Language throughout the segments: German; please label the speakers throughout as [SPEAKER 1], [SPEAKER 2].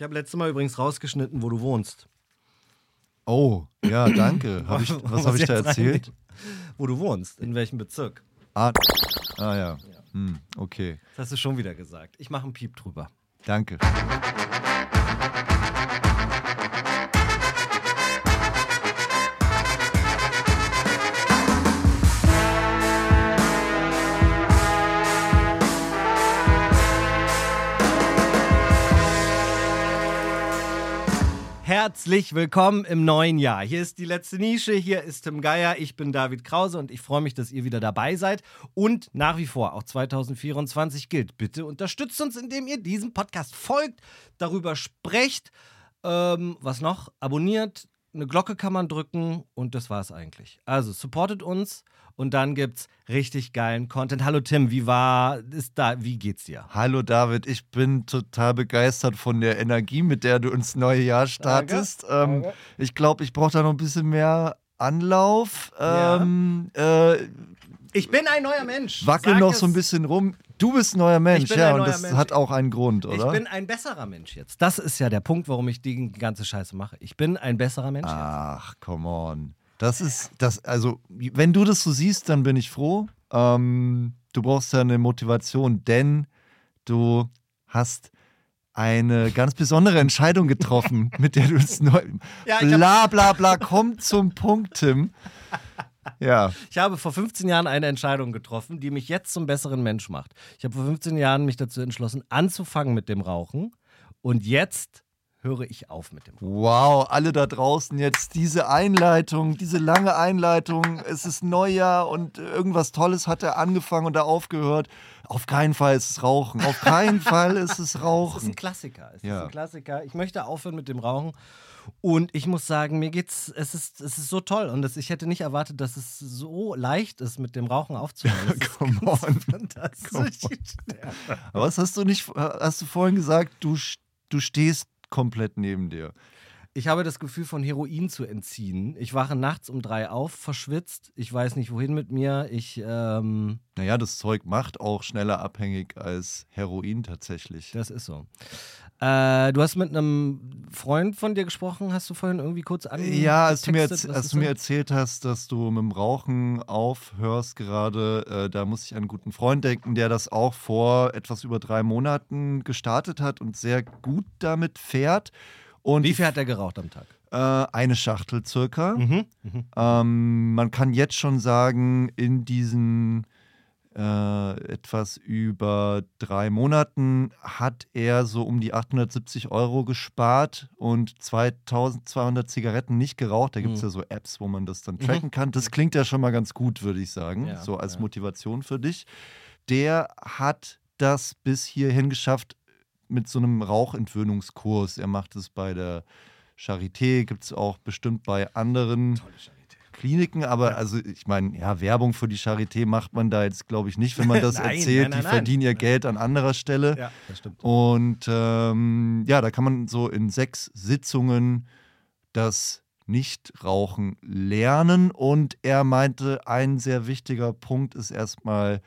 [SPEAKER 1] Ich habe letztes Mal übrigens rausgeschnitten, wo du wohnst.
[SPEAKER 2] Oh, ja, danke. Hab ich, was habe ich da erzählt?
[SPEAKER 1] rein- Wo du wohnst, in welchem Bezirk.
[SPEAKER 2] Ah, ah ja. Hm, okay,
[SPEAKER 1] Das hast du schon wieder gesagt. Ich mache einen Piep drüber.
[SPEAKER 2] danke.
[SPEAKER 1] Herzlich willkommen im neuen Jahr. Hier ist die letzte Nische, hier ist Tim Geier, ich bin David Krause und ich freue mich, dass ihr wieder dabei seid. Und nach wie vor, auch 2024 gilt, bitte unterstützt uns, indem ihr diesem Podcast folgt, darüber sprecht. Ähm, was noch? Abonniert, eine Glocke kann man drücken und das war's eigentlich. Also supportet uns und dann gibt's richtig geilen Content. Hallo Tim, wie war, ist da, wie geht's dir?
[SPEAKER 2] Hallo David, ich bin total begeistert von der Energie, mit der du ins neue Jahr startest. Ähm,
[SPEAKER 1] Danke.
[SPEAKER 2] ich glaube, ich brauche da noch ein bisschen mehr Anlauf.
[SPEAKER 1] Ja.
[SPEAKER 2] Ähm, äh,
[SPEAKER 1] Ich bin ein neuer Mensch.
[SPEAKER 2] wackel
[SPEAKER 1] Sag
[SPEAKER 2] noch
[SPEAKER 1] es.
[SPEAKER 2] so ein bisschen rum. Du bist ein neuer Mensch, ja,
[SPEAKER 1] ein
[SPEAKER 2] und
[SPEAKER 1] neuer
[SPEAKER 2] das
[SPEAKER 1] Mensch.
[SPEAKER 2] hat auch einen Grund, oder?
[SPEAKER 1] Ich bin ein besserer Mensch jetzt. Das ist ja der Punkt, warum ich die ganze Scheiße mache. Ich bin ein besserer Mensch
[SPEAKER 2] Ach, come on. Das ist, das, also, wenn du das so siehst, dann bin ich froh. Ähm, du brauchst ja eine Motivation, denn du hast eine ganz besondere Entscheidung getroffen, mit der du es neu.
[SPEAKER 1] Ja,
[SPEAKER 2] bla bla bla, komm zum Punkt, Tim. Ja.
[SPEAKER 1] Ich habe vor 15 Jahren eine Entscheidung getroffen, die mich jetzt zum besseren Mensch macht. Ich habe vor 15 Jahren mich dazu entschlossen, anzufangen mit dem Rauchen. Und jetzt höre ich auf mit dem Rauchen.
[SPEAKER 2] wow, alle da draußen jetzt diese Einleitung, diese lange Einleitung, es ist Neujahr und irgendwas Tolles hat er angefangen und da aufgehört. Auf keinen Fall ist es Rauchen. Auf keinen Fall ist es
[SPEAKER 1] Es ist
[SPEAKER 2] Rauchen.
[SPEAKER 1] ein Klassiker. Es ist
[SPEAKER 2] Ja.
[SPEAKER 1] ein Klassiker. Ich möchte aufhören mit dem Rauchen. Und ich muss sagen, mir geht's, es ist, es ist so toll. Und das, ich hätte nicht erwartet, dass es so leicht ist, mit dem Rauchen aufzuhören. Ist
[SPEAKER 2] Come on.
[SPEAKER 1] Fantastisch.
[SPEAKER 2] Aber was hast du nicht, hast du vorhin gesagt, du, du stehst komplett neben dir.
[SPEAKER 1] Ich habe das Gefühl, von Heroin zu entziehen. Ich wache nachts um drei auf, verschwitzt. Ich weiß nicht, wohin mit mir. Ich, ähm,
[SPEAKER 2] Naja, das Zeug macht auch schneller abhängig als Heroin tatsächlich.
[SPEAKER 1] das ist so. Äh, du hast mit einem Freund von dir gesprochen, hast du vorhin irgendwie kurz an.
[SPEAKER 2] Ja, als du, mir, als du mir erzählt hast, dass du mit dem Rauchen aufhörst gerade, äh, da muss ich an einen guten Freund denken, der das auch vor etwas über drei Monaten gestartet hat und sehr gut damit fährt. Und
[SPEAKER 1] Wie viel hat er geraucht am Tag?
[SPEAKER 2] äh, eine Schachtel circa.
[SPEAKER 1] Mhm. Mhm.
[SPEAKER 2] Ähm, man kann jetzt schon sagen, in diesen äh, etwas über drei Monaten hat er so um die 870 Euro gespart und 2200 Zigaretten nicht geraucht. Da gibt es
[SPEAKER 1] Mhm.
[SPEAKER 2] ja so Apps, wo man das dann tracken kann. Das klingt ja schon mal ganz gut, würde ich sagen,
[SPEAKER 1] Ja,
[SPEAKER 2] so als
[SPEAKER 1] ja.
[SPEAKER 2] Motivation für dich. Der hat das bis hierhin geschafft mit so einem Rauchentwöhnungskurs. Er macht es bei der Charité, gibt es auch bestimmt bei anderen Kliniken, aber also ich meine, ja, Werbung für die Charité macht man da jetzt, glaube ich, nicht, wenn man das
[SPEAKER 1] Nein,
[SPEAKER 2] erzählt.
[SPEAKER 1] nein, nein,
[SPEAKER 2] die verdienen ihr Geld an anderer Stelle.
[SPEAKER 1] Ja, das stimmt.
[SPEAKER 2] Und ähm, ja, da kann man so in sechs Sitzungen das Nichtrauchen lernen. Und er meinte, ein sehr wichtiger Punkt ist erstmal,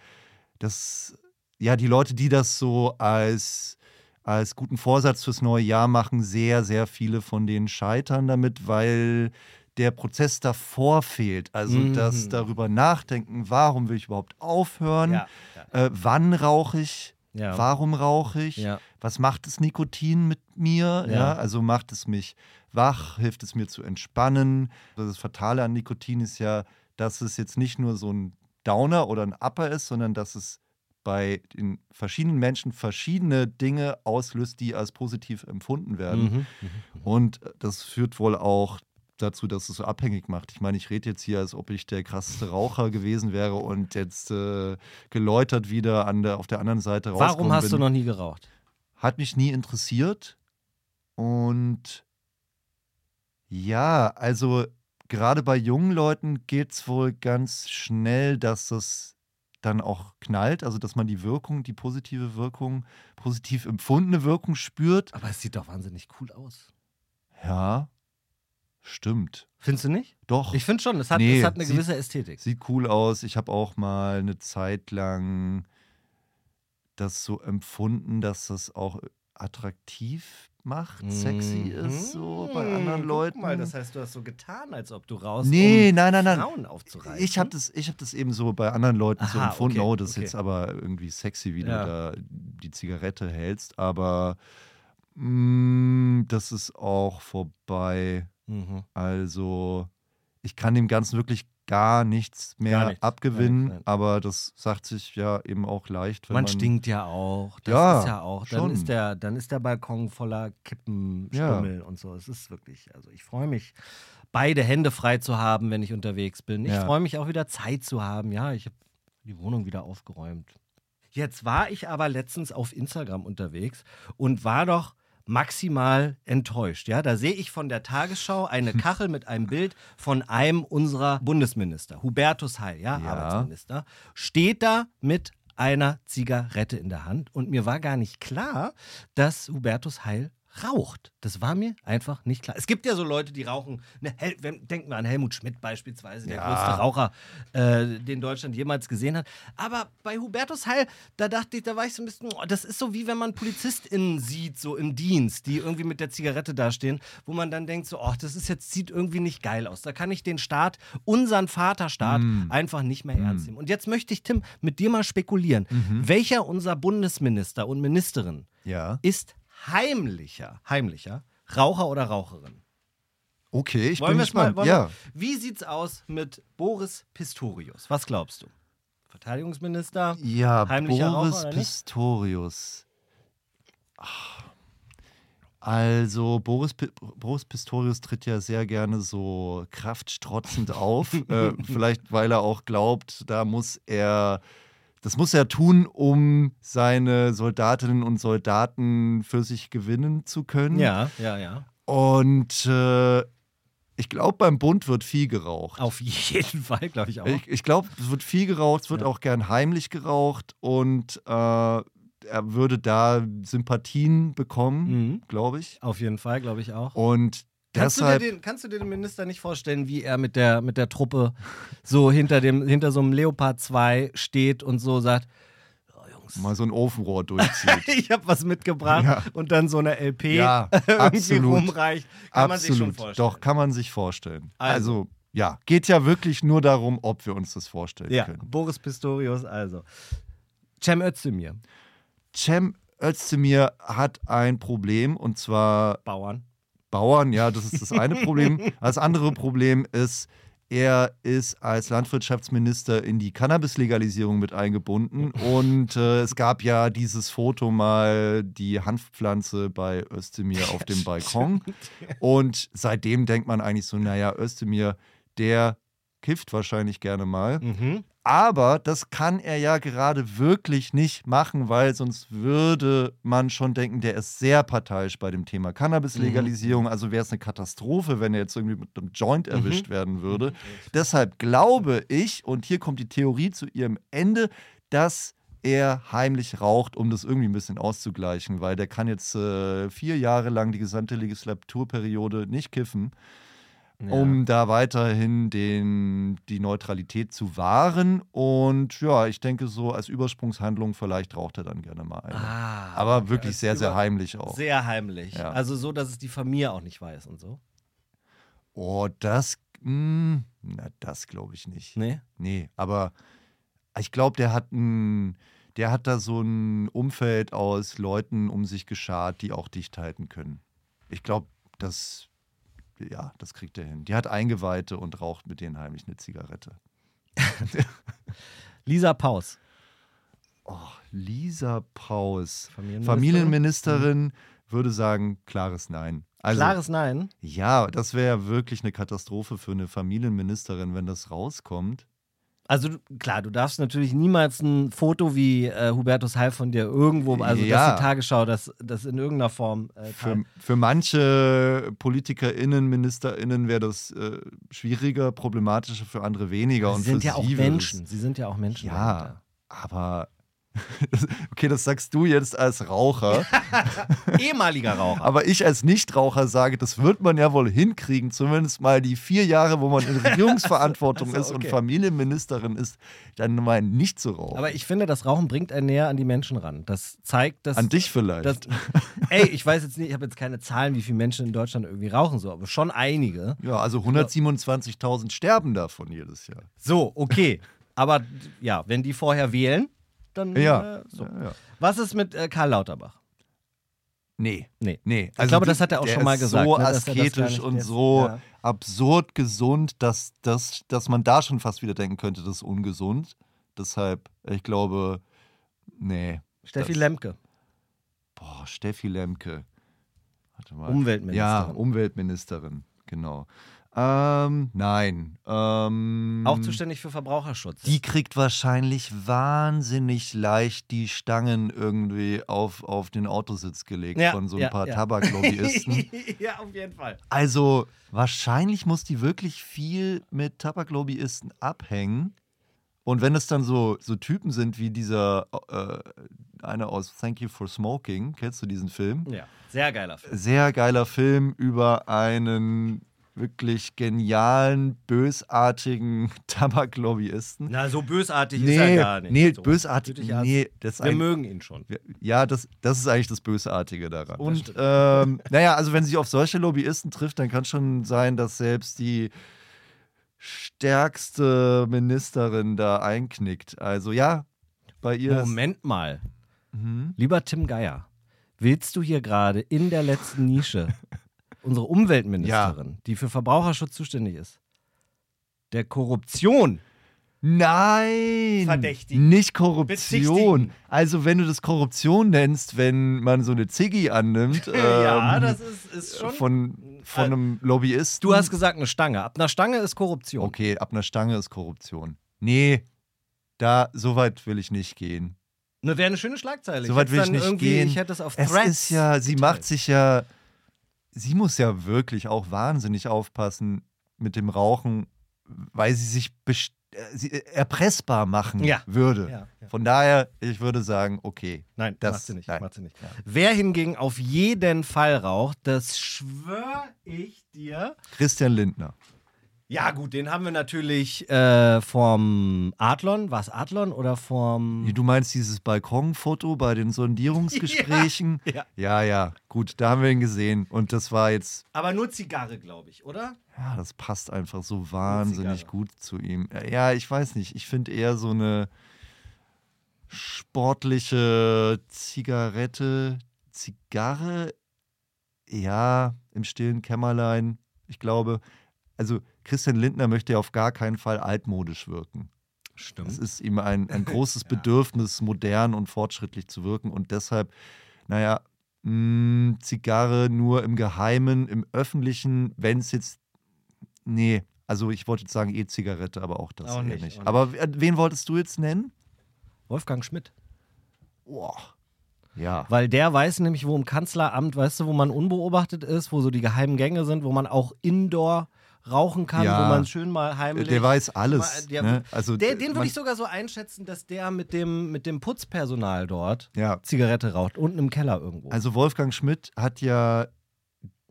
[SPEAKER 2] dass ja die Leute, die das so als als guten Vorsatz fürs neue Jahr machen, sehr, sehr viele von denen scheitern damit, weil der Prozess davor fehlt. Also
[SPEAKER 1] Mhm.
[SPEAKER 2] das darüber nachdenken, warum will ich überhaupt aufhören?
[SPEAKER 1] Ja, ja.
[SPEAKER 2] Äh, wann rauche ich?
[SPEAKER 1] Ja.
[SPEAKER 2] Warum rauche ich? Was macht das Nikotin mit mir? Ja.
[SPEAKER 1] Ja.
[SPEAKER 2] also macht es mich wach, hilft es mir zu entspannen. Das Fatale an Nikotin ist ja, dass es jetzt nicht nur so ein Downer oder ein Upper ist, sondern dass es bei den verschiedenen Menschen verschiedene Dinge auslöst, die als positiv empfunden werden.
[SPEAKER 1] Mhm.
[SPEAKER 2] Und das führt wohl auch dazu, dass es so abhängig macht. Ich meine, ich rede jetzt hier, als ob ich der krasseste Raucher gewesen wäre und jetzt äh, geläutert wieder an der, auf der anderen Seite
[SPEAKER 1] Warum
[SPEAKER 2] rausgekommen
[SPEAKER 1] hast
[SPEAKER 2] bin.
[SPEAKER 1] du noch nie geraucht?
[SPEAKER 2] Hat mich nie interessiert. Und ja, also gerade bei jungen Leuten geht es wohl ganz schnell, dass das dann auch knallt, also dass man die Wirkung, die positive Wirkung, positiv empfundene Wirkung spürt.
[SPEAKER 1] Aber es sieht doch wahnsinnig cool aus.
[SPEAKER 2] Ja, stimmt.
[SPEAKER 1] Findest du nicht?
[SPEAKER 2] Doch.
[SPEAKER 1] Ich finde schon, es hat,
[SPEAKER 2] Nee,
[SPEAKER 1] es hat eine
[SPEAKER 2] sieht-
[SPEAKER 1] gewisse Ästhetik.
[SPEAKER 2] Sieht cool aus. Ich habe auch mal eine Zeit lang das so empfunden, dass das auch attraktiv macht, sexy ist, so bei anderen
[SPEAKER 1] Guck
[SPEAKER 2] Leuten.
[SPEAKER 1] Mal, das heißt, du hast so getan, als ob du raus
[SPEAKER 2] Nee,
[SPEAKER 1] um
[SPEAKER 2] nein, nein, nein.
[SPEAKER 1] Frauen aufzureißen.
[SPEAKER 2] Ich habe das, ich hab das eben so bei anderen Leuten so
[SPEAKER 1] Aha,
[SPEAKER 2] empfunden,
[SPEAKER 1] okay,
[SPEAKER 2] oh, das ist
[SPEAKER 1] okay.
[SPEAKER 2] jetzt aber irgendwie sexy, wie
[SPEAKER 1] Ja.
[SPEAKER 2] du da die Zigarette hältst, aber mh, das ist auch vorbei.
[SPEAKER 1] Mhm.
[SPEAKER 2] Also, ich kann dem Ganzen wirklich gar nichts mehr
[SPEAKER 1] Gar nichts,
[SPEAKER 2] abgewinnen,
[SPEAKER 1] nichts, nein.
[SPEAKER 2] aber das sagt sich ja eben auch leicht, wenn
[SPEAKER 1] Man
[SPEAKER 2] man.
[SPEAKER 1] stinkt ja auch. Das
[SPEAKER 2] Ja,
[SPEAKER 1] ist ja auch. Dann
[SPEAKER 2] schon.
[SPEAKER 1] ist, der, dann ist der Balkon voller Kippen,
[SPEAKER 2] Ja.
[SPEAKER 1] Und so. Es ist wirklich, also ich freue mich, beide Hände frei zu haben, wenn ich unterwegs bin. Ich
[SPEAKER 2] Ja.
[SPEAKER 1] freue mich auch wieder Zeit zu haben. Ja, ich habe die Wohnung wieder aufgeräumt. Jetzt war ich aber letztens auf Instagram unterwegs und war doch maximal enttäuscht. Ja, da sehe ich von der Tagesschau eine Kachel mit einem Bild von einem unserer Bundesminister, Hubertus Heil, ja,
[SPEAKER 2] Ja.
[SPEAKER 1] Arbeitsminister, steht da mit einer Zigarette in der Hand und mir war gar nicht klar, dass Hubertus Heil raucht. Das war mir einfach nicht klar. Es gibt ja so Leute, die rauchen. Ne, Hel denken wir an Helmut Schmidt beispielsweise, der
[SPEAKER 2] Ja.
[SPEAKER 1] größte Raucher, äh, den Deutschland jemals gesehen hat. Aber bei Hubertus Heil, da dachte ich, da war ich so ein bisschen, oh, das ist so wie wenn man PolizistInnen sieht, so im Dienst, die irgendwie mit der Zigarette dastehen, wo man dann denkt, so, oh, das ist jetzt, sieht irgendwie nicht geil aus. Da kann ich den Staat, unseren Vaterstaat,
[SPEAKER 2] Mm.
[SPEAKER 1] einfach nicht mehr ernst nehmen. Und jetzt möchte ich, Tim, mit dir mal spekulieren.
[SPEAKER 2] Mhm.
[SPEAKER 1] Welcher unserer Bundesminister und Ministerin
[SPEAKER 2] Ja.
[SPEAKER 1] ist heimlicher, heimlicher Raucher oder Raucherin?
[SPEAKER 2] Okay, ich
[SPEAKER 1] Wollen
[SPEAKER 2] bin
[SPEAKER 1] mal,
[SPEAKER 2] gespannt.
[SPEAKER 1] wollen
[SPEAKER 2] ja.
[SPEAKER 1] wir, wie sieht's aus mit Boris Pistorius? Was glaubst du? Verteidigungsminister?
[SPEAKER 2] Ja,
[SPEAKER 1] Heimlicher Raucher
[SPEAKER 2] Boris
[SPEAKER 1] nicht?
[SPEAKER 2] Pistorius. Ach. Also, Boris, Boris Pistorius tritt ja sehr gerne so kraftstrotzend auf. äh, vielleicht, weil er auch glaubt, da muss er, das muss er tun, um seine Soldatinnen und Soldaten für sich gewinnen zu können.
[SPEAKER 1] Ja, ja, ja.
[SPEAKER 2] Und äh, ich glaube, beim Bund wird viel geraucht.
[SPEAKER 1] Auf jeden Fall, glaube ich auch.
[SPEAKER 2] Ich, ich glaube, es wird viel geraucht, es wird
[SPEAKER 1] Ja.
[SPEAKER 2] auch gern heimlich geraucht und äh, er würde da Sympathien bekommen,
[SPEAKER 1] Mhm.
[SPEAKER 2] glaube ich.
[SPEAKER 1] Auf jeden Fall, glaube ich auch.
[SPEAKER 2] Und
[SPEAKER 1] Kannst du, den, kannst du dir den Minister nicht vorstellen, wie er mit der, mit der Truppe so hinter, dem, hinter so einem Leopard 2 steht und so sagt, oh, Jungs,
[SPEAKER 2] mal so ein Ofenrohr durchzieht.
[SPEAKER 1] ich habe was mitgebracht
[SPEAKER 2] Ja.
[SPEAKER 1] und dann so eine LP
[SPEAKER 2] Ja,
[SPEAKER 1] irgendwie
[SPEAKER 2] absolut.
[SPEAKER 1] rumreicht. Kann man sich schon
[SPEAKER 2] Absolut.
[SPEAKER 1] vorstellen.
[SPEAKER 2] Doch, kann man sich vorstellen.
[SPEAKER 1] Also.
[SPEAKER 2] Also, ja, geht ja wirklich nur darum, ob wir uns das vorstellen
[SPEAKER 1] Ja,
[SPEAKER 2] können.
[SPEAKER 1] Boris Pistorius also. Cem Özdemir,
[SPEAKER 2] Cem Özdemir hat ein Problem und zwar
[SPEAKER 1] Bauern.
[SPEAKER 2] Bauern, ja, das ist das eine Problem. Das andere Problem ist, er ist als Landwirtschaftsminister in die Cannabis-Legalisierung mit eingebunden. Und äh, es gab ja dieses Foto mal, die Hanfpflanze bei Özdemir auf dem Balkon. Und seitdem denkt man eigentlich so, naja, Özdemir, der kifft wahrscheinlich gerne mal.
[SPEAKER 1] Mhm.
[SPEAKER 2] Aber das kann er ja gerade wirklich nicht machen, weil sonst würde man schon denken, der ist sehr parteiisch bei dem Thema Cannabis-Legalisierung. Also wäre es eine Katastrophe, wenn er jetzt irgendwie mit einem Joint erwischt werden würde. Deshalb glaube ich, und hier kommt die Theorie zu ihrem Ende, dass er heimlich raucht, um das irgendwie ein bisschen auszugleichen, weil der kann jetzt äh, vier Jahre lang die gesamte Legislaturperiode nicht kiffen um da weiterhin den, die Neutralität zu wahren. Und ja, ich denke, so als Übersprungshandlung, vielleicht raucht er dann gerne mal eine.
[SPEAKER 1] Ah,
[SPEAKER 2] Aber wirklich sehr, sehr heimlich auch.
[SPEAKER 1] Sehr heimlich.
[SPEAKER 2] Ja.
[SPEAKER 1] Also so, dass es die Familie auch nicht weiß und so.
[SPEAKER 2] Oh, das, mh, na, das glaube ich nicht.
[SPEAKER 1] Nee?
[SPEAKER 2] Nee, aber ich glaube, der hat ein, der hat da so ein Umfeld aus Leuten um sich geschart, die auch dicht halten können. Ich glaube, das, ja, das kriegt er hin. Die hat Eingeweihte und raucht mit denen heimlich eine Zigarette.
[SPEAKER 1] Lisa Paus.
[SPEAKER 2] Oh, Lisa Paus,
[SPEAKER 1] Familienministerin?
[SPEAKER 2] Familienministerin, würde sagen, klares Nein. Also,
[SPEAKER 1] Klares Nein.
[SPEAKER 2] ja, das wäre wirklich eine Katastrophe für eine Familienministerin, wenn das rauskommt.
[SPEAKER 1] Also klar, du darfst natürlich niemals ein Foto wie äh, Hubertus Heil von dir irgendwo, also
[SPEAKER 2] Ja.
[SPEAKER 1] dass die Tagesschau das, das in irgendeiner Form äh,
[SPEAKER 2] Für, für manche PolitikerInnen, MinisterInnen wäre das äh, schwieriger, problematischer, für andere weniger. und
[SPEAKER 1] Sie sind
[SPEAKER 2] für
[SPEAKER 1] ja auch Menschen. Sie sind ja auch Menschen.
[SPEAKER 2] Ja,
[SPEAKER 1] dahinter.
[SPEAKER 2] aber okay, das sagst du jetzt als Raucher.
[SPEAKER 1] Ehemaliger Raucher.
[SPEAKER 2] Aber ich als Nichtraucher sage, das wird man ja wohl hinkriegen, zumindest mal die vier Jahre, wo man in Regierungsverantwortung
[SPEAKER 1] Ach so,
[SPEAKER 2] ist und
[SPEAKER 1] okay.
[SPEAKER 2] Familienministerin ist, dann mal nicht zu rauchen.
[SPEAKER 1] Aber ich finde, das Rauchen bringt einen näher an die Menschen ran. Das zeigt, dass.
[SPEAKER 2] An dich vielleicht.
[SPEAKER 1] dass ey, ich weiß jetzt nicht, ich habe jetzt keine Zahlen, wie viele Menschen in Deutschland irgendwie rauchen, so, aber schon einige.
[SPEAKER 2] ja, also 127.000 sterben davon jedes Jahr.
[SPEAKER 1] So, okay. Aber ja, wenn die vorher wählen, dann.
[SPEAKER 2] Ja.
[SPEAKER 1] Äh, so.
[SPEAKER 2] ja, ja.
[SPEAKER 1] Was ist mit äh, Karl Lauterbach?
[SPEAKER 2] Nee.
[SPEAKER 1] Nee.
[SPEAKER 2] Nee.
[SPEAKER 1] Ich glaube, das hat er auch schon mal gesagt,
[SPEAKER 2] So
[SPEAKER 1] ne,
[SPEAKER 2] asketisch und so
[SPEAKER 1] ja.
[SPEAKER 2] absurd gesund, dass, dass, dass man da schon fast wieder denken könnte, das ist ungesund. Deshalb, ich glaube, nee.
[SPEAKER 1] Steffi
[SPEAKER 2] das-
[SPEAKER 1] Lemke,
[SPEAKER 2] Boah, Steffi Lemke. Warte mal.
[SPEAKER 1] Umweltministerin.
[SPEAKER 2] Ja, Umweltministerin, genau. Ähm, nein. Ähm,
[SPEAKER 1] Auch zuständig für Verbraucherschutz.
[SPEAKER 2] Die kriegt wahrscheinlich wahnsinnig leicht die Stangen irgendwie auf, auf den Autositz gelegt
[SPEAKER 1] Ja,
[SPEAKER 2] von so ein
[SPEAKER 1] ja,
[SPEAKER 2] paar
[SPEAKER 1] ja.
[SPEAKER 2] Tabaklobbyisten.
[SPEAKER 1] ja, auf jeden Fall.
[SPEAKER 2] Also wahrscheinlich muss die wirklich viel mit Tabaklobbyisten abhängen. Und wenn es dann so, so Typen sind wie dieser äh, eine aus Thank You for Smoking, kennst du diesen Film?
[SPEAKER 1] Ja, sehr geiler Film.
[SPEAKER 2] Sehr geiler Film über einen wirklich genialen, bösartigen Tabaklobbyisten.
[SPEAKER 1] Na, so bösartig ist er gar nicht.
[SPEAKER 2] nee,
[SPEAKER 1] so.
[SPEAKER 2] bösartig. Nee, das
[SPEAKER 1] Wir
[SPEAKER 2] ein,
[SPEAKER 1] mögen ihn schon.
[SPEAKER 2] ja, das, das ist eigentlich das Bösartige daran. Und ähm, naja, also wenn sie auf solche Lobbyisten trifft, dann kann schon sein, dass selbst die stärkste Ministerin da einknickt. Also ja, bei ihr.
[SPEAKER 1] Moment mal.
[SPEAKER 2] Mhm.
[SPEAKER 1] Lieber Tim Geier, willst du hier gerade in der letzten Nische unsere Umweltministerin, die für Verbraucherschutz zuständig ist, der Korruption
[SPEAKER 2] Nein!
[SPEAKER 1] Verdächtigen.
[SPEAKER 2] Nicht Korruption. Also, wenn du das Korruption nennst, wenn man so eine Ziggy annimmt
[SPEAKER 1] ja,
[SPEAKER 2] ähm,
[SPEAKER 1] das ist, ist schon.
[SPEAKER 2] von, von einem Lobbyisten.
[SPEAKER 1] du hast gesagt, eine Stange. Ab einer Stange ist Korruption.
[SPEAKER 2] Okay, ab einer Stange ist Korruption. Nee, da, so weit will ich nicht gehen.
[SPEAKER 1] Ne, Wäre eine schöne Schlagzeile.
[SPEAKER 2] So weit will ich
[SPEAKER 1] dann
[SPEAKER 2] nicht
[SPEAKER 1] irgendwie,
[SPEAKER 2] gehen.
[SPEAKER 1] Ich hätte es auf
[SPEAKER 2] Es
[SPEAKER 1] Threads
[SPEAKER 2] ist ja, sie
[SPEAKER 1] geteilt.
[SPEAKER 2] macht sich ja, sie muss ja wirklich auch wahnsinnig aufpassen mit dem Rauchen, weil sie sich äh, sie, äh, erpressbar machen
[SPEAKER 1] Ja.
[SPEAKER 2] würde.
[SPEAKER 1] Ja, ja.
[SPEAKER 2] Von daher, ich würde sagen, okay.
[SPEAKER 1] Nein,
[SPEAKER 2] Das-
[SPEAKER 1] macht sie nicht.
[SPEAKER 2] nein.
[SPEAKER 1] Macht sie nicht. Wer hingegen auf jeden Fall raucht, das schwöre ich dir.
[SPEAKER 2] Christian Lindner.
[SPEAKER 1] Ja, gut, den haben wir natürlich äh, vom Adlon. War es Adlon oder vom.
[SPEAKER 2] Du meinst dieses Balkonfoto bei den Sondierungsgesprächen?
[SPEAKER 1] Ja.
[SPEAKER 2] ja, ja, gut, da haben wir ihn gesehen. Und das war jetzt,
[SPEAKER 1] Aber nur Zigarre, glaube ich, oder?
[SPEAKER 2] ja, das passt einfach so wahnsinnig gut zu ihm. Ja, ich weiß nicht, ich finde eher so eine sportliche Zigarette, Zigarre, ja, im stillen Kämmerlein. Ich glaube, also Christian Lindner möchte ja auf gar keinen Fall altmodisch wirken.
[SPEAKER 1] Stimmt.
[SPEAKER 2] Es ist ihm ein, ein großes Bedürfnis, modern und fortschrittlich zu wirken. Und deshalb, naja, mh, Zigarre nur im Geheimen, im Öffentlichen, wenn es jetzt. Nee, also ich wollte jetzt sagen E-Zigarette, aber auch das
[SPEAKER 1] Auch
[SPEAKER 2] eher
[SPEAKER 1] nicht,
[SPEAKER 2] nicht.
[SPEAKER 1] auch.
[SPEAKER 2] Aber wen wolltest du jetzt nennen?
[SPEAKER 1] Wolfgang Schmidt.
[SPEAKER 2] Boah. Ja.
[SPEAKER 1] Weil der weiß nämlich, wo im Kanzleramt, weißt du, wo man unbeobachtet ist, wo so die geheimen Gänge sind, wo man auch indoor rauchen kann,
[SPEAKER 2] Ja.
[SPEAKER 1] wo man schön mal heimlich.
[SPEAKER 2] Der weiß alles.
[SPEAKER 1] Mal- der-
[SPEAKER 2] ne? also,
[SPEAKER 1] Der, den würde ich sogar so einschätzen, dass der mit dem, mit dem Putzpersonal dort
[SPEAKER 2] Ja.
[SPEAKER 1] Zigarette raucht, unten im Keller irgendwo.
[SPEAKER 2] Also Wolfgang Schmidt hat ja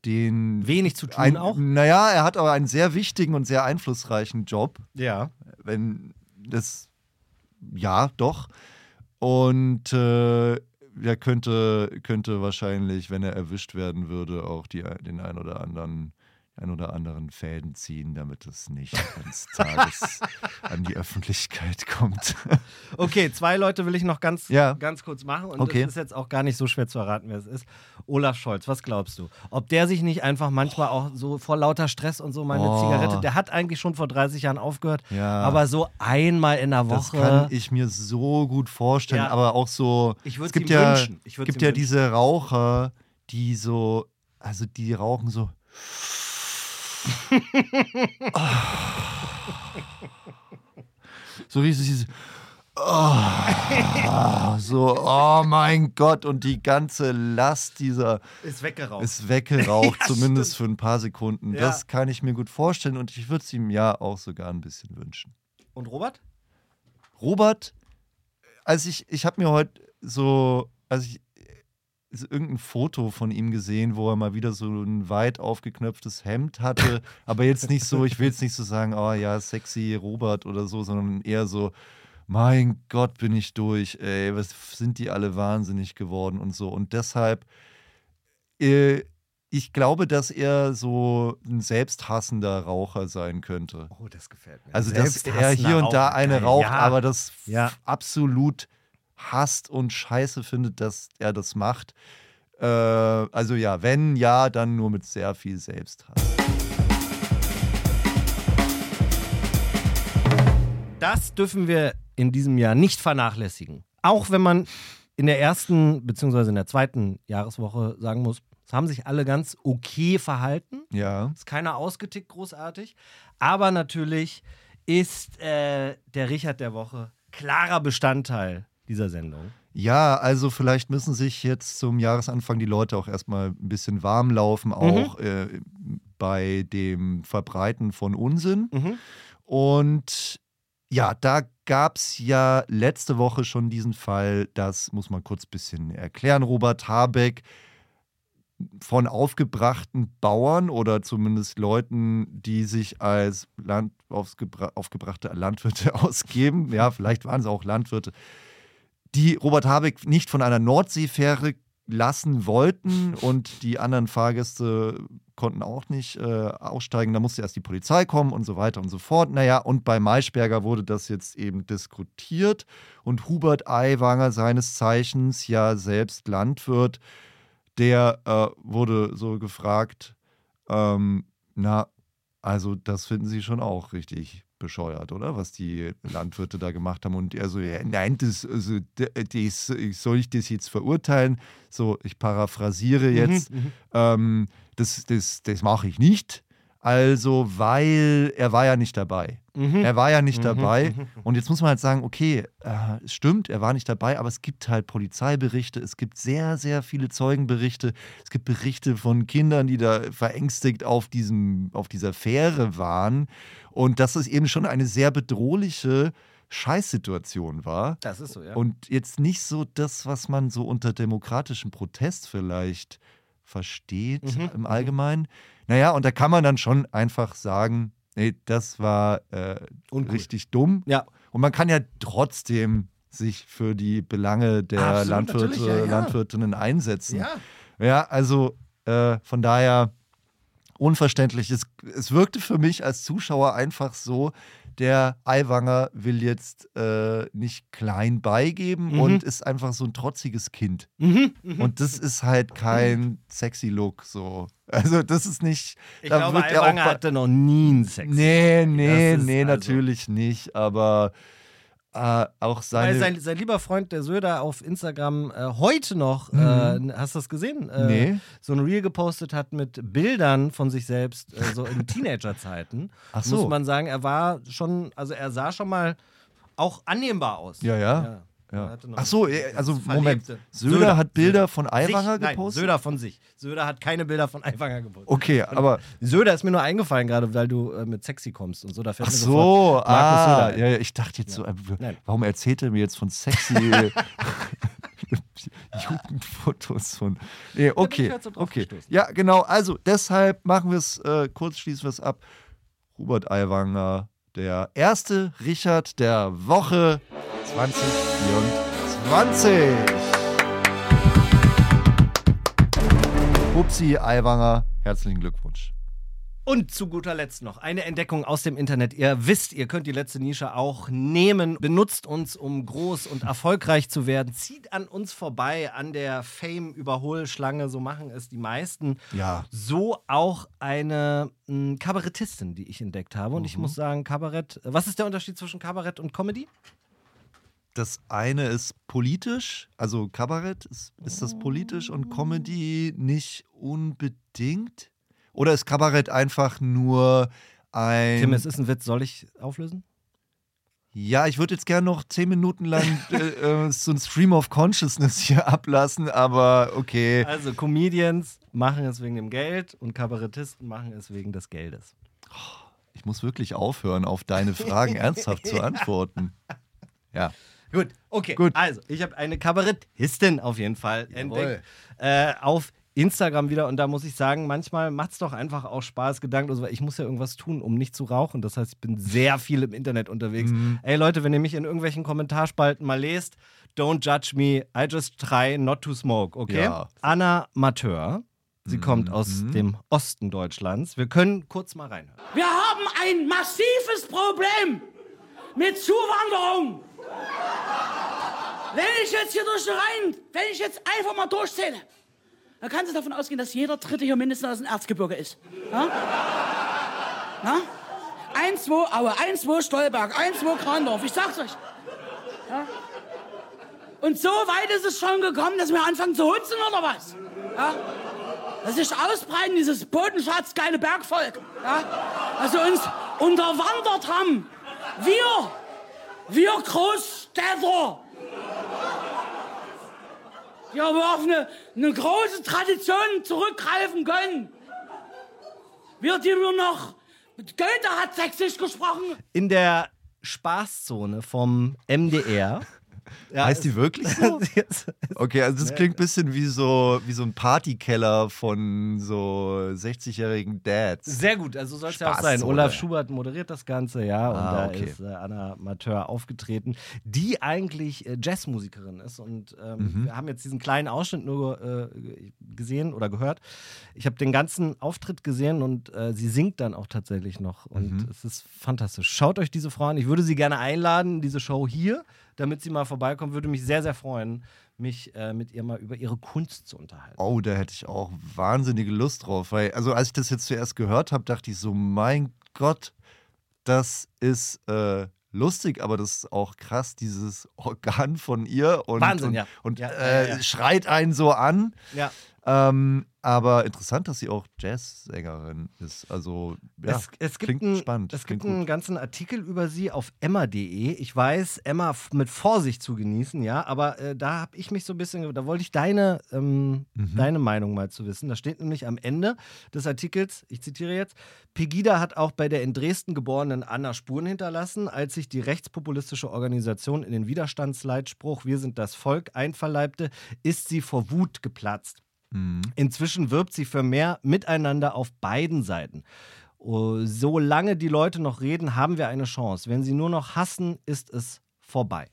[SPEAKER 2] den.
[SPEAKER 1] Wenig zu tun
[SPEAKER 2] ein,
[SPEAKER 1] auch.
[SPEAKER 2] Naja, er hat aber einen sehr wichtigen und sehr einflussreichen Job.
[SPEAKER 1] Ja.
[SPEAKER 2] wenn das ja doch und äh, er könnte könnte wahrscheinlich wenn er erwischt werden würde auch die, den ein oder anderen ein oder anderen Fäden ziehen, damit es nicht eines Tages an die Öffentlichkeit kommt.
[SPEAKER 1] Okay, zwei Leute will ich noch ganz,
[SPEAKER 2] Ja.
[SPEAKER 1] ganz kurz machen und
[SPEAKER 2] Okay.
[SPEAKER 1] das ist jetzt auch gar nicht so schwer zu erraten, wer es ist. Olaf Scholz, was glaubst du? Ob der sich nicht einfach manchmal auch so vor lauter Stress und so meine
[SPEAKER 2] Oh.
[SPEAKER 1] Zigarette, der hat eigentlich schon vor 30 Jahren aufgehört,
[SPEAKER 2] Ja.
[SPEAKER 1] aber so einmal in der
[SPEAKER 2] Das
[SPEAKER 1] Woche.
[SPEAKER 2] kann ich mir so gut vorstellen,
[SPEAKER 1] Ja.
[SPEAKER 2] aber auch so.
[SPEAKER 1] Ich würd's
[SPEAKER 2] es gibt
[SPEAKER 1] ihm
[SPEAKER 2] ja,
[SPEAKER 1] wünschen. Ich
[SPEAKER 2] gibt ja
[SPEAKER 1] wünschen.
[SPEAKER 2] diese Raucher, die so, also die rauchen so. so richtig diese. Oh, so, oh mein Gott, und die ganze Last dieser
[SPEAKER 1] ist weggeraucht.
[SPEAKER 2] ist weggeraucht,
[SPEAKER 1] Ja,
[SPEAKER 2] zumindest
[SPEAKER 1] stimmt.
[SPEAKER 2] für ein paar Sekunden.
[SPEAKER 1] Ja.
[SPEAKER 2] Das kann ich mir gut vorstellen und ich würde es ihm ja auch sogar ein bisschen wünschen.
[SPEAKER 1] und Robert?
[SPEAKER 2] Robert, als ich, ich habe mir heute so, als ich irgendein Foto von ihm gesehen, wo er mal wieder so ein weit aufgeknöpftes Hemd hatte, aber jetzt nicht so, ich will jetzt nicht so sagen, oh ja, sexy Robert oder so, sondern eher so, mein Gott, bin ich durch, ey, was sind die alle wahnsinnig geworden und so. Und deshalb, äh, ich glaube, dass er so ein selbsthassender Raucher sein könnte.
[SPEAKER 1] Oh, das gefällt mir.
[SPEAKER 2] Also, dass er hier und da eine raucht,
[SPEAKER 1] ja.
[SPEAKER 2] aber das
[SPEAKER 1] Ja.
[SPEAKER 2] absolut hasst und scheiße findet, dass er das macht. Äh, also ja, wenn ja, dann nur mit sehr viel Selbsthass.
[SPEAKER 1] Das dürfen wir in diesem Jahr nicht vernachlässigen. Auch wenn man in der ersten bzw. in der zweiten Jahreswoche sagen muss, es haben sich alle ganz okay verhalten.
[SPEAKER 2] Ja.
[SPEAKER 1] Ist keiner ausgetickt großartig. Aber natürlich ist äh, der Richard der Woche klarer Bestandteil dieser Sendung.
[SPEAKER 2] Ja, also vielleicht müssen sich jetzt zum Jahresanfang die Leute auch erstmal ein bisschen warm laufen,
[SPEAKER 1] Mhm.
[SPEAKER 2] auch äh, bei dem Verbreiten von Unsinn.
[SPEAKER 1] Mhm.
[SPEAKER 2] Und ja, da gab es ja letzte Woche schon diesen Fall, das muss man kurz ein bisschen erklären. Robert Habeck von aufgebrachten Bauern oder zumindest Leuten, die sich als Land, aufgebra aufgebrachte Landwirte ausgeben, ja, vielleicht waren es auch Landwirte, die Robert Habeck nicht von einer Nordseefähre lassen wollten und die anderen Fahrgäste konnten auch nicht äh, aussteigen. Da musste erst die Polizei kommen und so weiter und so fort. Naja, und bei Maischberger wurde das jetzt eben diskutiert und Hubert Aiwanger, seines Zeichens ja selbst Landwirt, der äh, wurde so gefragt, ähm, na, also das finden Sie schon auch richtig bescheuert, oder? Was die Landwirte da gemacht haben. Und er so, ja, nein, das, also, das, soll ich das jetzt verurteilen? So, ich paraphrasiere jetzt.
[SPEAKER 1] Mhm.
[SPEAKER 2] Ähm, das das, das mache ich nicht. Also, weil er war ja nicht dabei.
[SPEAKER 1] Mhm.
[SPEAKER 2] Er war ja nicht
[SPEAKER 1] Mhm,
[SPEAKER 2] dabei.
[SPEAKER 1] mhm,
[SPEAKER 2] Und jetzt muss man halt sagen, okay, äh, es stimmt, er war nicht dabei, aber es gibt halt Polizeiberichte, es gibt sehr, sehr viele Zeugenberichte, es gibt Berichte von Kindern, die da verängstigt auf, diesem, auf dieser Fähre waren. Und dass es eben schon eine sehr bedrohliche Scheißsituation war.
[SPEAKER 1] Das ist so, ja.
[SPEAKER 2] Und jetzt nicht so das, was man so unter demokratischem Protest vielleicht versteht
[SPEAKER 1] Mhm.
[SPEAKER 2] im Allgemeinen. Naja, und da kann man dann schon einfach sagen, nee, das war äh, richtig dumm.
[SPEAKER 1] Ja.
[SPEAKER 2] Und man kann ja trotzdem sich für die Belange der
[SPEAKER 1] Absolut,
[SPEAKER 2] Landwirte,
[SPEAKER 1] ja, ja.
[SPEAKER 2] Landwirtinnen einsetzen.
[SPEAKER 1] ja.
[SPEAKER 2] Ja, also äh, von daher unverständlich. Es, es wirkte für mich als Zuschauer einfach so, der Aiwanger will jetzt äh, nicht klein beigeben
[SPEAKER 1] Mhm.
[SPEAKER 2] und ist einfach so ein trotziges Kind.
[SPEAKER 1] Mhm. Mhm.
[SPEAKER 2] Und das ist halt kein sexy Look so. Also das ist nicht.
[SPEAKER 1] ich
[SPEAKER 2] da
[SPEAKER 1] glaube,
[SPEAKER 2] er
[SPEAKER 1] Aiwanger hatte noch nie einen Sex.
[SPEAKER 2] Nee, nee,
[SPEAKER 1] ist
[SPEAKER 2] nee,
[SPEAKER 1] also-
[SPEAKER 2] natürlich nicht. Aber äh, auch
[SPEAKER 1] Weil
[SPEAKER 2] seine.
[SPEAKER 1] sein, sein lieber Freund, der Söder, auf Instagram äh, heute noch,
[SPEAKER 2] Mhm.
[SPEAKER 1] äh, hast du das gesehen? Äh,
[SPEAKER 2] nee.
[SPEAKER 1] So ein Reel gepostet hat mit Bildern von sich selbst, äh, so in Teenagerzeiten.
[SPEAKER 2] Ach so.
[SPEAKER 1] Muss man sagen, er war schon, also er sah schon mal auch annehmbar aus.
[SPEAKER 2] Ja, ja.
[SPEAKER 1] Er
[SPEAKER 2] Ja. Ach so, äh, also. Moment. Söder, hat Bilder von Aiwanger
[SPEAKER 1] sich, nein,
[SPEAKER 2] gepostet?
[SPEAKER 1] Söder von sich. Söder hat keine Bilder von Aiwanger gepostet.
[SPEAKER 2] Okay, aber.
[SPEAKER 1] Söder ist mir nur eingefallen gerade, weil du äh, mit sexy kommst und so. Da fällt
[SPEAKER 2] Ach
[SPEAKER 1] mir
[SPEAKER 2] so, ah,
[SPEAKER 1] Söder
[SPEAKER 2] ja, ja, ich dachte jetzt so, äh,
[SPEAKER 1] Nein.
[SPEAKER 2] warum erzählt er mir jetzt von sexy Jugendfotos von. Nee, okay.
[SPEAKER 1] halt
[SPEAKER 2] okay. Ja, genau, also deshalb machen wir es äh, kurz, schließen wir es ab. Robert Aiwanger, der erste Richard der Woche 2024. Upsi Aiwanger, herzlichen Glückwunsch.
[SPEAKER 1] Und zu guter Letzt noch eine Entdeckung aus dem Internet. Ihr wisst, ihr könnt die letzte Nische auch nehmen. Benutzt uns, um groß und erfolgreich zu werden. Zieht an uns vorbei, an der Fame-Überholschlange. So machen es die meisten.
[SPEAKER 2] Ja.
[SPEAKER 1] So auch eine mh, Kabarettistin, die ich entdeckt habe. Und ich muss sagen, Kabarett. Was ist der Unterschied zwischen Kabarett und Comedy?
[SPEAKER 2] Das eine ist politisch, also Kabarett, ist, ist das politisch und Comedy nicht unbedingt? Oder ist Kabarett einfach nur ein.
[SPEAKER 1] Tim, es ist ein Witz. Soll ich auflösen?
[SPEAKER 2] ja, ich würde jetzt gerne noch zehn Minuten lang äh, äh, so ein Stream of Consciousness hier ablassen, aber okay.
[SPEAKER 1] Also, Comedians machen es wegen dem Geld und Kabarettisten machen es wegen des Geldes.
[SPEAKER 2] Ich muss wirklich aufhören, auf deine Fragen ernsthaft zu antworten. Ja.
[SPEAKER 1] Gut, okay.
[SPEAKER 2] Gut.
[SPEAKER 1] Also, ich habe eine Kabarettistin auf jeden Fall entdeckt. Äh, auf Instagram wieder und da muss ich sagen, manchmal macht es doch einfach auch Spaß, Gedanken. Also, ich muss ja irgendwas tun, um nicht zu rauchen. Das heißt, ich bin sehr viel im Internet unterwegs.
[SPEAKER 2] Mhm.
[SPEAKER 1] Ey Leute, wenn ihr mich in irgendwelchen Kommentarspalten mal lest, don't judge me, I just try not to smoke, okay?
[SPEAKER 2] Ja.
[SPEAKER 1] Anna Mateur, sie kommt aus
[SPEAKER 2] Mhm.
[SPEAKER 1] dem Osten Deutschlands. Wir können kurz mal reinhören.
[SPEAKER 3] Wir haben ein massives Problem mit Zuwanderung. Wenn ich jetzt hier durch die Reihen, wenn ich jetzt einfach mal durchzähle, dann kannst du davon ausgehen, dass jeder Dritte hier mindestens aus dem Erzgebirge ist. Ja? Na? Eins, zwei Aue, eins, zwei Stolberg, eins, zwei Krandorf, ich sag's euch. Ja? Und so weit ist es schon gekommen, dass wir anfangen zu hutzen oder was? Ja? Dass sich ausbreiten, dieses bodenschatzgeile Bergvolk. Ja? Also uns unterwandert haben. Wir, wir Großstädter. Ja, wir auf eine, eine große Tradition zurückgreifen können. Wir, die wir noch. Goethe hat sächsisch gesprochen.
[SPEAKER 1] In der Spaßzone vom MDR. Ja,
[SPEAKER 2] Heißt die wirklich so? Okay, also das klingt ein bisschen wie so, wie so ein Partykeller von so 60-jährigen Dads.
[SPEAKER 1] Sehr gut, also soll es ja auch sein. Olaf Schubert moderiert das Ganze, ja, und
[SPEAKER 2] Ah,
[SPEAKER 1] da
[SPEAKER 2] okay.
[SPEAKER 1] ist äh, Anna Mateur aufgetreten, die eigentlich äh, Jazzmusikerin ist. Und ähm,
[SPEAKER 2] Mhm.
[SPEAKER 1] wir haben jetzt diesen kleinen Ausschnitt nur äh, gesehen oder gehört. Ich habe den ganzen Auftritt gesehen und äh, sie singt dann auch tatsächlich noch. Und
[SPEAKER 2] Mhm.
[SPEAKER 1] es ist fantastisch. Schaut euch diese Frau an. Ich würde sie gerne einladen, in diese Show hier, damit sie mal vorbeikommt. Würde mich sehr, sehr freuen, mich äh, mit ihr mal über ihre Kunst zu unterhalten.
[SPEAKER 2] Oh, da hätte ich auch wahnsinnige Lust drauf. Weil, also als ich das jetzt zuerst gehört habe, dachte ich so, mein Gott, das ist äh, lustig, aber das ist auch krass, dieses Organ von ihr. Und,
[SPEAKER 1] Wahnsinn,
[SPEAKER 2] und,
[SPEAKER 1] ja.
[SPEAKER 2] Und
[SPEAKER 1] Ja,
[SPEAKER 2] äh,
[SPEAKER 1] ja, ja.
[SPEAKER 2] schreit einen so an.
[SPEAKER 1] Ja.
[SPEAKER 2] Ähm, aber interessant, dass sie auch Jazzsängerin ist. Also, ja,
[SPEAKER 1] es, es gibt,
[SPEAKER 2] klingt
[SPEAKER 1] einen,
[SPEAKER 2] spannend.
[SPEAKER 1] es
[SPEAKER 2] klingt
[SPEAKER 1] gibt einen ganzen Artikel über sie auf emma.de. Ich weiß, Emma mit Vorsicht zu genießen, ja, aber äh, da habe ich mich so ein bisschen, da wollte ich deine, ähm,
[SPEAKER 2] Mhm.
[SPEAKER 1] deine Meinung mal zu wissen. Da steht nämlich am Ende des Artikels, ich zitiere jetzt, Pegida hat auch bei der in Dresden geborenen Anna Spuren hinterlassen, als sich die rechtspopulistische Organisation in den Widerstandsleitspruch Wir sind das Volk einverleibte, ist sie vor Wut geplatzt.
[SPEAKER 2] Mhm.
[SPEAKER 1] Inzwischen wirbt sie für mehr Miteinander auf beiden Seiten. Oh, Solange die Leute noch reden, haben wir eine Chance. Wenn sie nur noch hassen, ist es vorbei.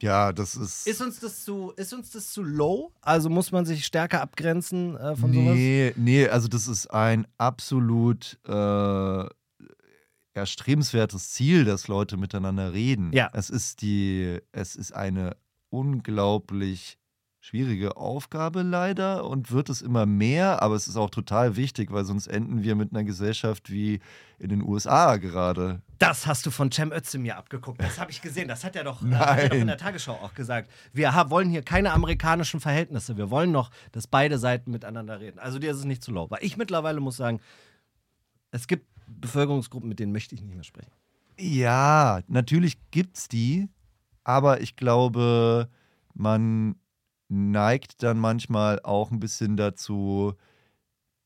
[SPEAKER 2] Ja, das ist.
[SPEAKER 1] Ist uns das zu, ist uns das zu low? Also muss man sich stärker abgrenzen äh, von sowas?
[SPEAKER 2] nee, nee, also das ist ein absolut äh, erstrebenswertes Ziel, dass Leute miteinander reden.
[SPEAKER 1] Ja.
[SPEAKER 2] Es ist die, es ist eine unglaublich schwierige Aufgabe leider und wird es immer mehr, aber es ist auch total wichtig, weil sonst enden wir mit einer Gesellschaft wie in den USA gerade.
[SPEAKER 1] Das hast du von Cem Özdemir abgeguckt. Das habe ich gesehen. Das hat er doch, äh, hat er doch in der Tagesschau auch gesagt. Wir wollen hier keine amerikanischen Verhältnisse. Wir wollen noch, dass beide Seiten miteinander reden. Also dir ist es nicht zu low. Weil ich mittlerweile muss sagen, es gibt Bevölkerungsgruppen, mit denen möchte ich nicht mehr sprechen.
[SPEAKER 2] Ja, natürlich gibt's die, aber ich glaube, man neigt dann manchmal auch ein bisschen dazu,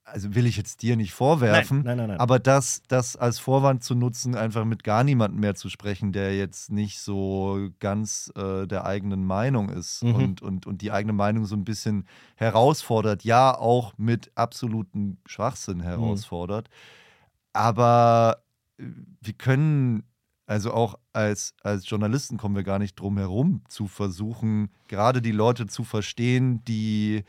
[SPEAKER 2] also will ich jetzt dir nicht vorwerfen,
[SPEAKER 1] Nein, nein, nein, nein.
[SPEAKER 2] aber das, das als Vorwand zu nutzen, einfach mit gar niemandem mehr zu sprechen, der jetzt nicht so ganz äh, der eigenen Meinung ist
[SPEAKER 1] Mhm.
[SPEAKER 2] und, und, und die eigene Meinung so ein bisschen herausfordert, ja, auch mit absolutem Schwachsinn
[SPEAKER 1] Mhm.
[SPEAKER 2] herausfordert. Aber äh, wir können, also auch als, als Journalisten kommen wir gar nicht drum herum, zu versuchen, gerade die Leute zu verstehen, die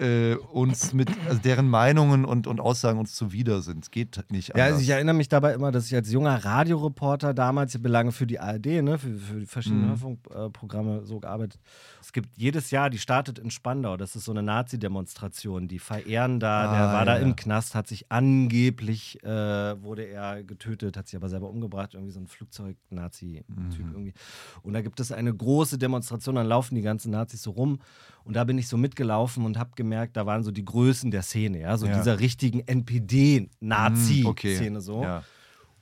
[SPEAKER 2] äh, uns mit, also deren Meinungen und, und Aussagen uns zuwider sind. Es geht nicht
[SPEAKER 1] Ja,
[SPEAKER 2] anders.
[SPEAKER 1] also ich erinnere mich dabei immer, dass ich als junger Radioreporter damals ich habe lange für die ARD, ne, für, für die verschiedenen
[SPEAKER 2] Mhm.
[SPEAKER 1] Hörfunkprogramme so gearbeitet. Es gibt jedes Jahr, die startet in Spandau, das ist so eine Nazi-Demonstration. Die verehren da, der
[SPEAKER 2] Ah,
[SPEAKER 1] war da
[SPEAKER 2] ja.
[SPEAKER 1] im Knast, hat sich angeblich, äh, wurde er getötet, hat sich aber selber umgebracht, irgendwie so ein Flugzeug-Nazi-Typ
[SPEAKER 2] Mhm.
[SPEAKER 1] irgendwie. Und da gibt es eine große Demonstration, dann laufen die ganzen Nazis so rum. Und da bin ich so mitgelaufen und habe gemerkt, da waren so die Größen der Szene, ja, so
[SPEAKER 2] Ja.
[SPEAKER 1] dieser richtigen NPD-Nazi-Szene
[SPEAKER 2] Mm, okay.
[SPEAKER 1] so.
[SPEAKER 2] Ja.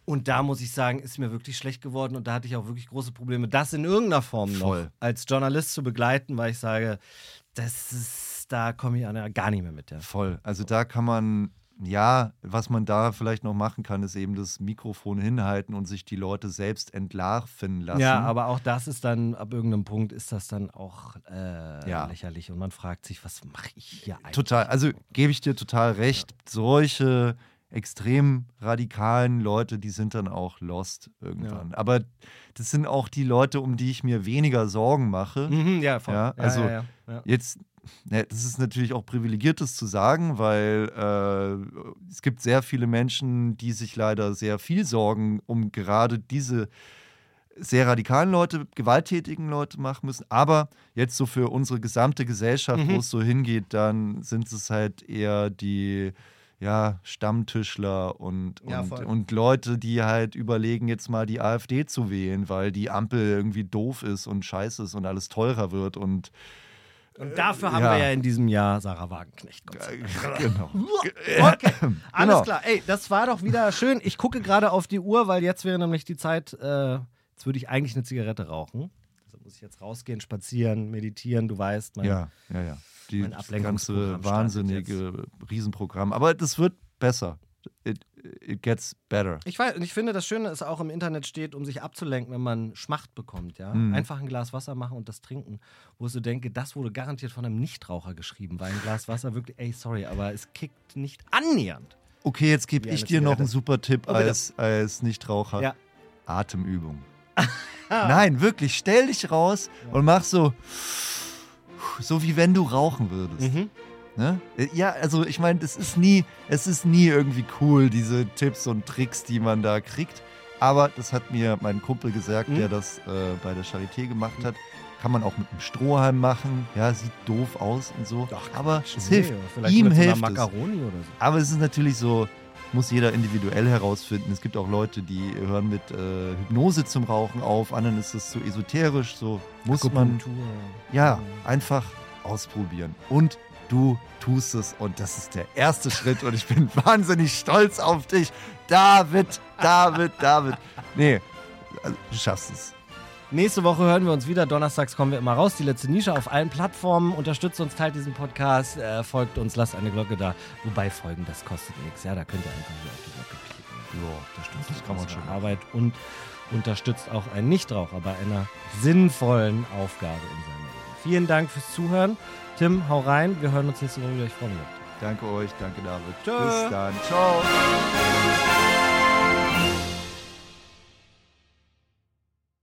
[SPEAKER 1] Und da muss ich sagen, ist mir wirklich schlecht geworden und da hatte ich auch wirklich große Probleme, das in irgendeiner Form
[SPEAKER 2] Voll.
[SPEAKER 1] noch als Journalist zu begleiten, weil ich sage, das ist, da komme ich an, gar nicht mehr mit. Ja.
[SPEAKER 2] Voll. Also da kann man ja, was man da vielleicht noch machen kann, ist eben das Mikrofon hinhalten und sich die Leute selbst entlarven lassen.
[SPEAKER 1] Ja, aber auch das ist dann, ab irgendeinem Punkt ist das dann auch äh,
[SPEAKER 2] Ja.
[SPEAKER 1] lächerlich und man fragt sich, was mache ich hier eigentlich?
[SPEAKER 2] Total, also gebe ich dir total recht. Solche extrem radikalen Leute, die sind dann auch lost irgendwann. Aber das sind auch die Leute, um die ich mir weniger Sorgen mache.
[SPEAKER 1] Mhm, ja, voll.
[SPEAKER 2] Ja, also
[SPEAKER 1] ja, ja, ja.
[SPEAKER 2] Jetzt, das ist natürlich auch privilegiert, das zu sagen, weil äh, es gibt sehr viele Menschen, die sich leider sehr viel Sorgen um gerade diese sehr radikalen Leute, gewalttätigen Leute machen müssen. Aber jetzt so für unsere gesamte Gesellschaft,
[SPEAKER 1] Mhm.
[SPEAKER 2] wo es so hingeht, dann sind es halt eher die ja, Stammtischler und,
[SPEAKER 1] Ja,
[SPEAKER 2] und Leute, die halt überlegen, jetzt mal die AfD zu wählen, weil die Ampel irgendwie doof ist und scheiße ist und alles teurer wird und
[SPEAKER 1] Und dafür haben
[SPEAKER 2] ja.
[SPEAKER 1] wir ja in diesem Jahr Sarah Wagenknecht. Dank.
[SPEAKER 2] genau.
[SPEAKER 1] Okay, alles
[SPEAKER 2] Genau.
[SPEAKER 1] klar. Ey, das war doch wieder schön. Ich gucke gerade auf die Uhr, weil jetzt wäre nämlich die Zeit, äh, jetzt würde ich eigentlich eine Zigarette rauchen. Also muss ich jetzt rausgehen, spazieren, meditieren, du weißt. Mein,
[SPEAKER 2] Ja, ja, ja. Die
[SPEAKER 1] Mein Ablenkungsprogramm
[SPEAKER 2] ganze wahnsinnige Riesenprogramm. Aber das wird besser. It, it gets better.
[SPEAKER 1] Ich weiß, und ich finde, das Schöne ist auch im Internet steht, um sich abzulenken, wenn man Schmacht bekommt, ja.
[SPEAKER 2] Mhm.
[SPEAKER 1] Einfach ein Glas Wasser machen und das trinken. Wo ich so denke, das wurde garantiert von einem Nichtraucher geschrieben, weil ein Glas Wasser wirklich, ey, sorry, aber es kickt nicht annähernd.
[SPEAKER 2] Okay, jetzt gebe ich dir noch einen super Tipp
[SPEAKER 1] Oh,
[SPEAKER 2] als, als Nichtraucher.
[SPEAKER 1] Ja.
[SPEAKER 2] Atemübung. Nein, wirklich, stell dich raus und mach so, so wie wenn du rauchen würdest.
[SPEAKER 1] Mhm.
[SPEAKER 2] Ne? Ja, also ich meine, es ist nie, es ist nie irgendwie cool, diese Tipps und Tricks, die man da kriegt. Aber das hat mir mein Kumpel gesagt,
[SPEAKER 1] Mhm.
[SPEAKER 2] der das äh, bei der Charité gemacht hat. Kann man auch mit einem Strohhalm machen. Ja, sieht doof aus und so. aber es hilft.
[SPEAKER 1] Vielleicht
[SPEAKER 2] Ihm
[SPEAKER 1] mit so einer
[SPEAKER 2] hilft es.
[SPEAKER 1] Macaroni oder so.
[SPEAKER 2] Aber es ist natürlich so, muss jeder individuell herausfinden. Es gibt auch Leute, die hören mit äh, Hypnose zum Rauchen auf. Anderen ist es zu esoterisch. So muss man
[SPEAKER 1] Akupunktur.
[SPEAKER 2] ja einfach ausprobieren. Und du tust es. Und das ist der erste Schritt. Und ich bin wahnsinnig stolz auf dich. David, David, David. Nee, also, du schaffst es.
[SPEAKER 1] Nächste Woche hören wir uns wieder. Donnerstags kommen wir immer raus. Die letzte Nische auf allen Plattformen. Unterstützt uns, teilt diesen Podcast, äh, folgt uns, lasst eine Glocke da. Wobei folgen, das kostet nichts. Ja, da könnt ihr einfach hier auf die Glocke klicken. Ja, unterstützt
[SPEAKER 2] Das kann man schon.
[SPEAKER 1] Arbeit und unterstützt auch einen Nichtraucher bei einer sinnvollen Aufgabe in seinem Leben. Vielen Dank fürs Zuhören. Tim, hau rein. Wir hören uns nächste Woche wieder. Ich freue mich.
[SPEAKER 2] Danke euch, danke David.
[SPEAKER 1] Tschö.
[SPEAKER 2] Bis dann. Ciao.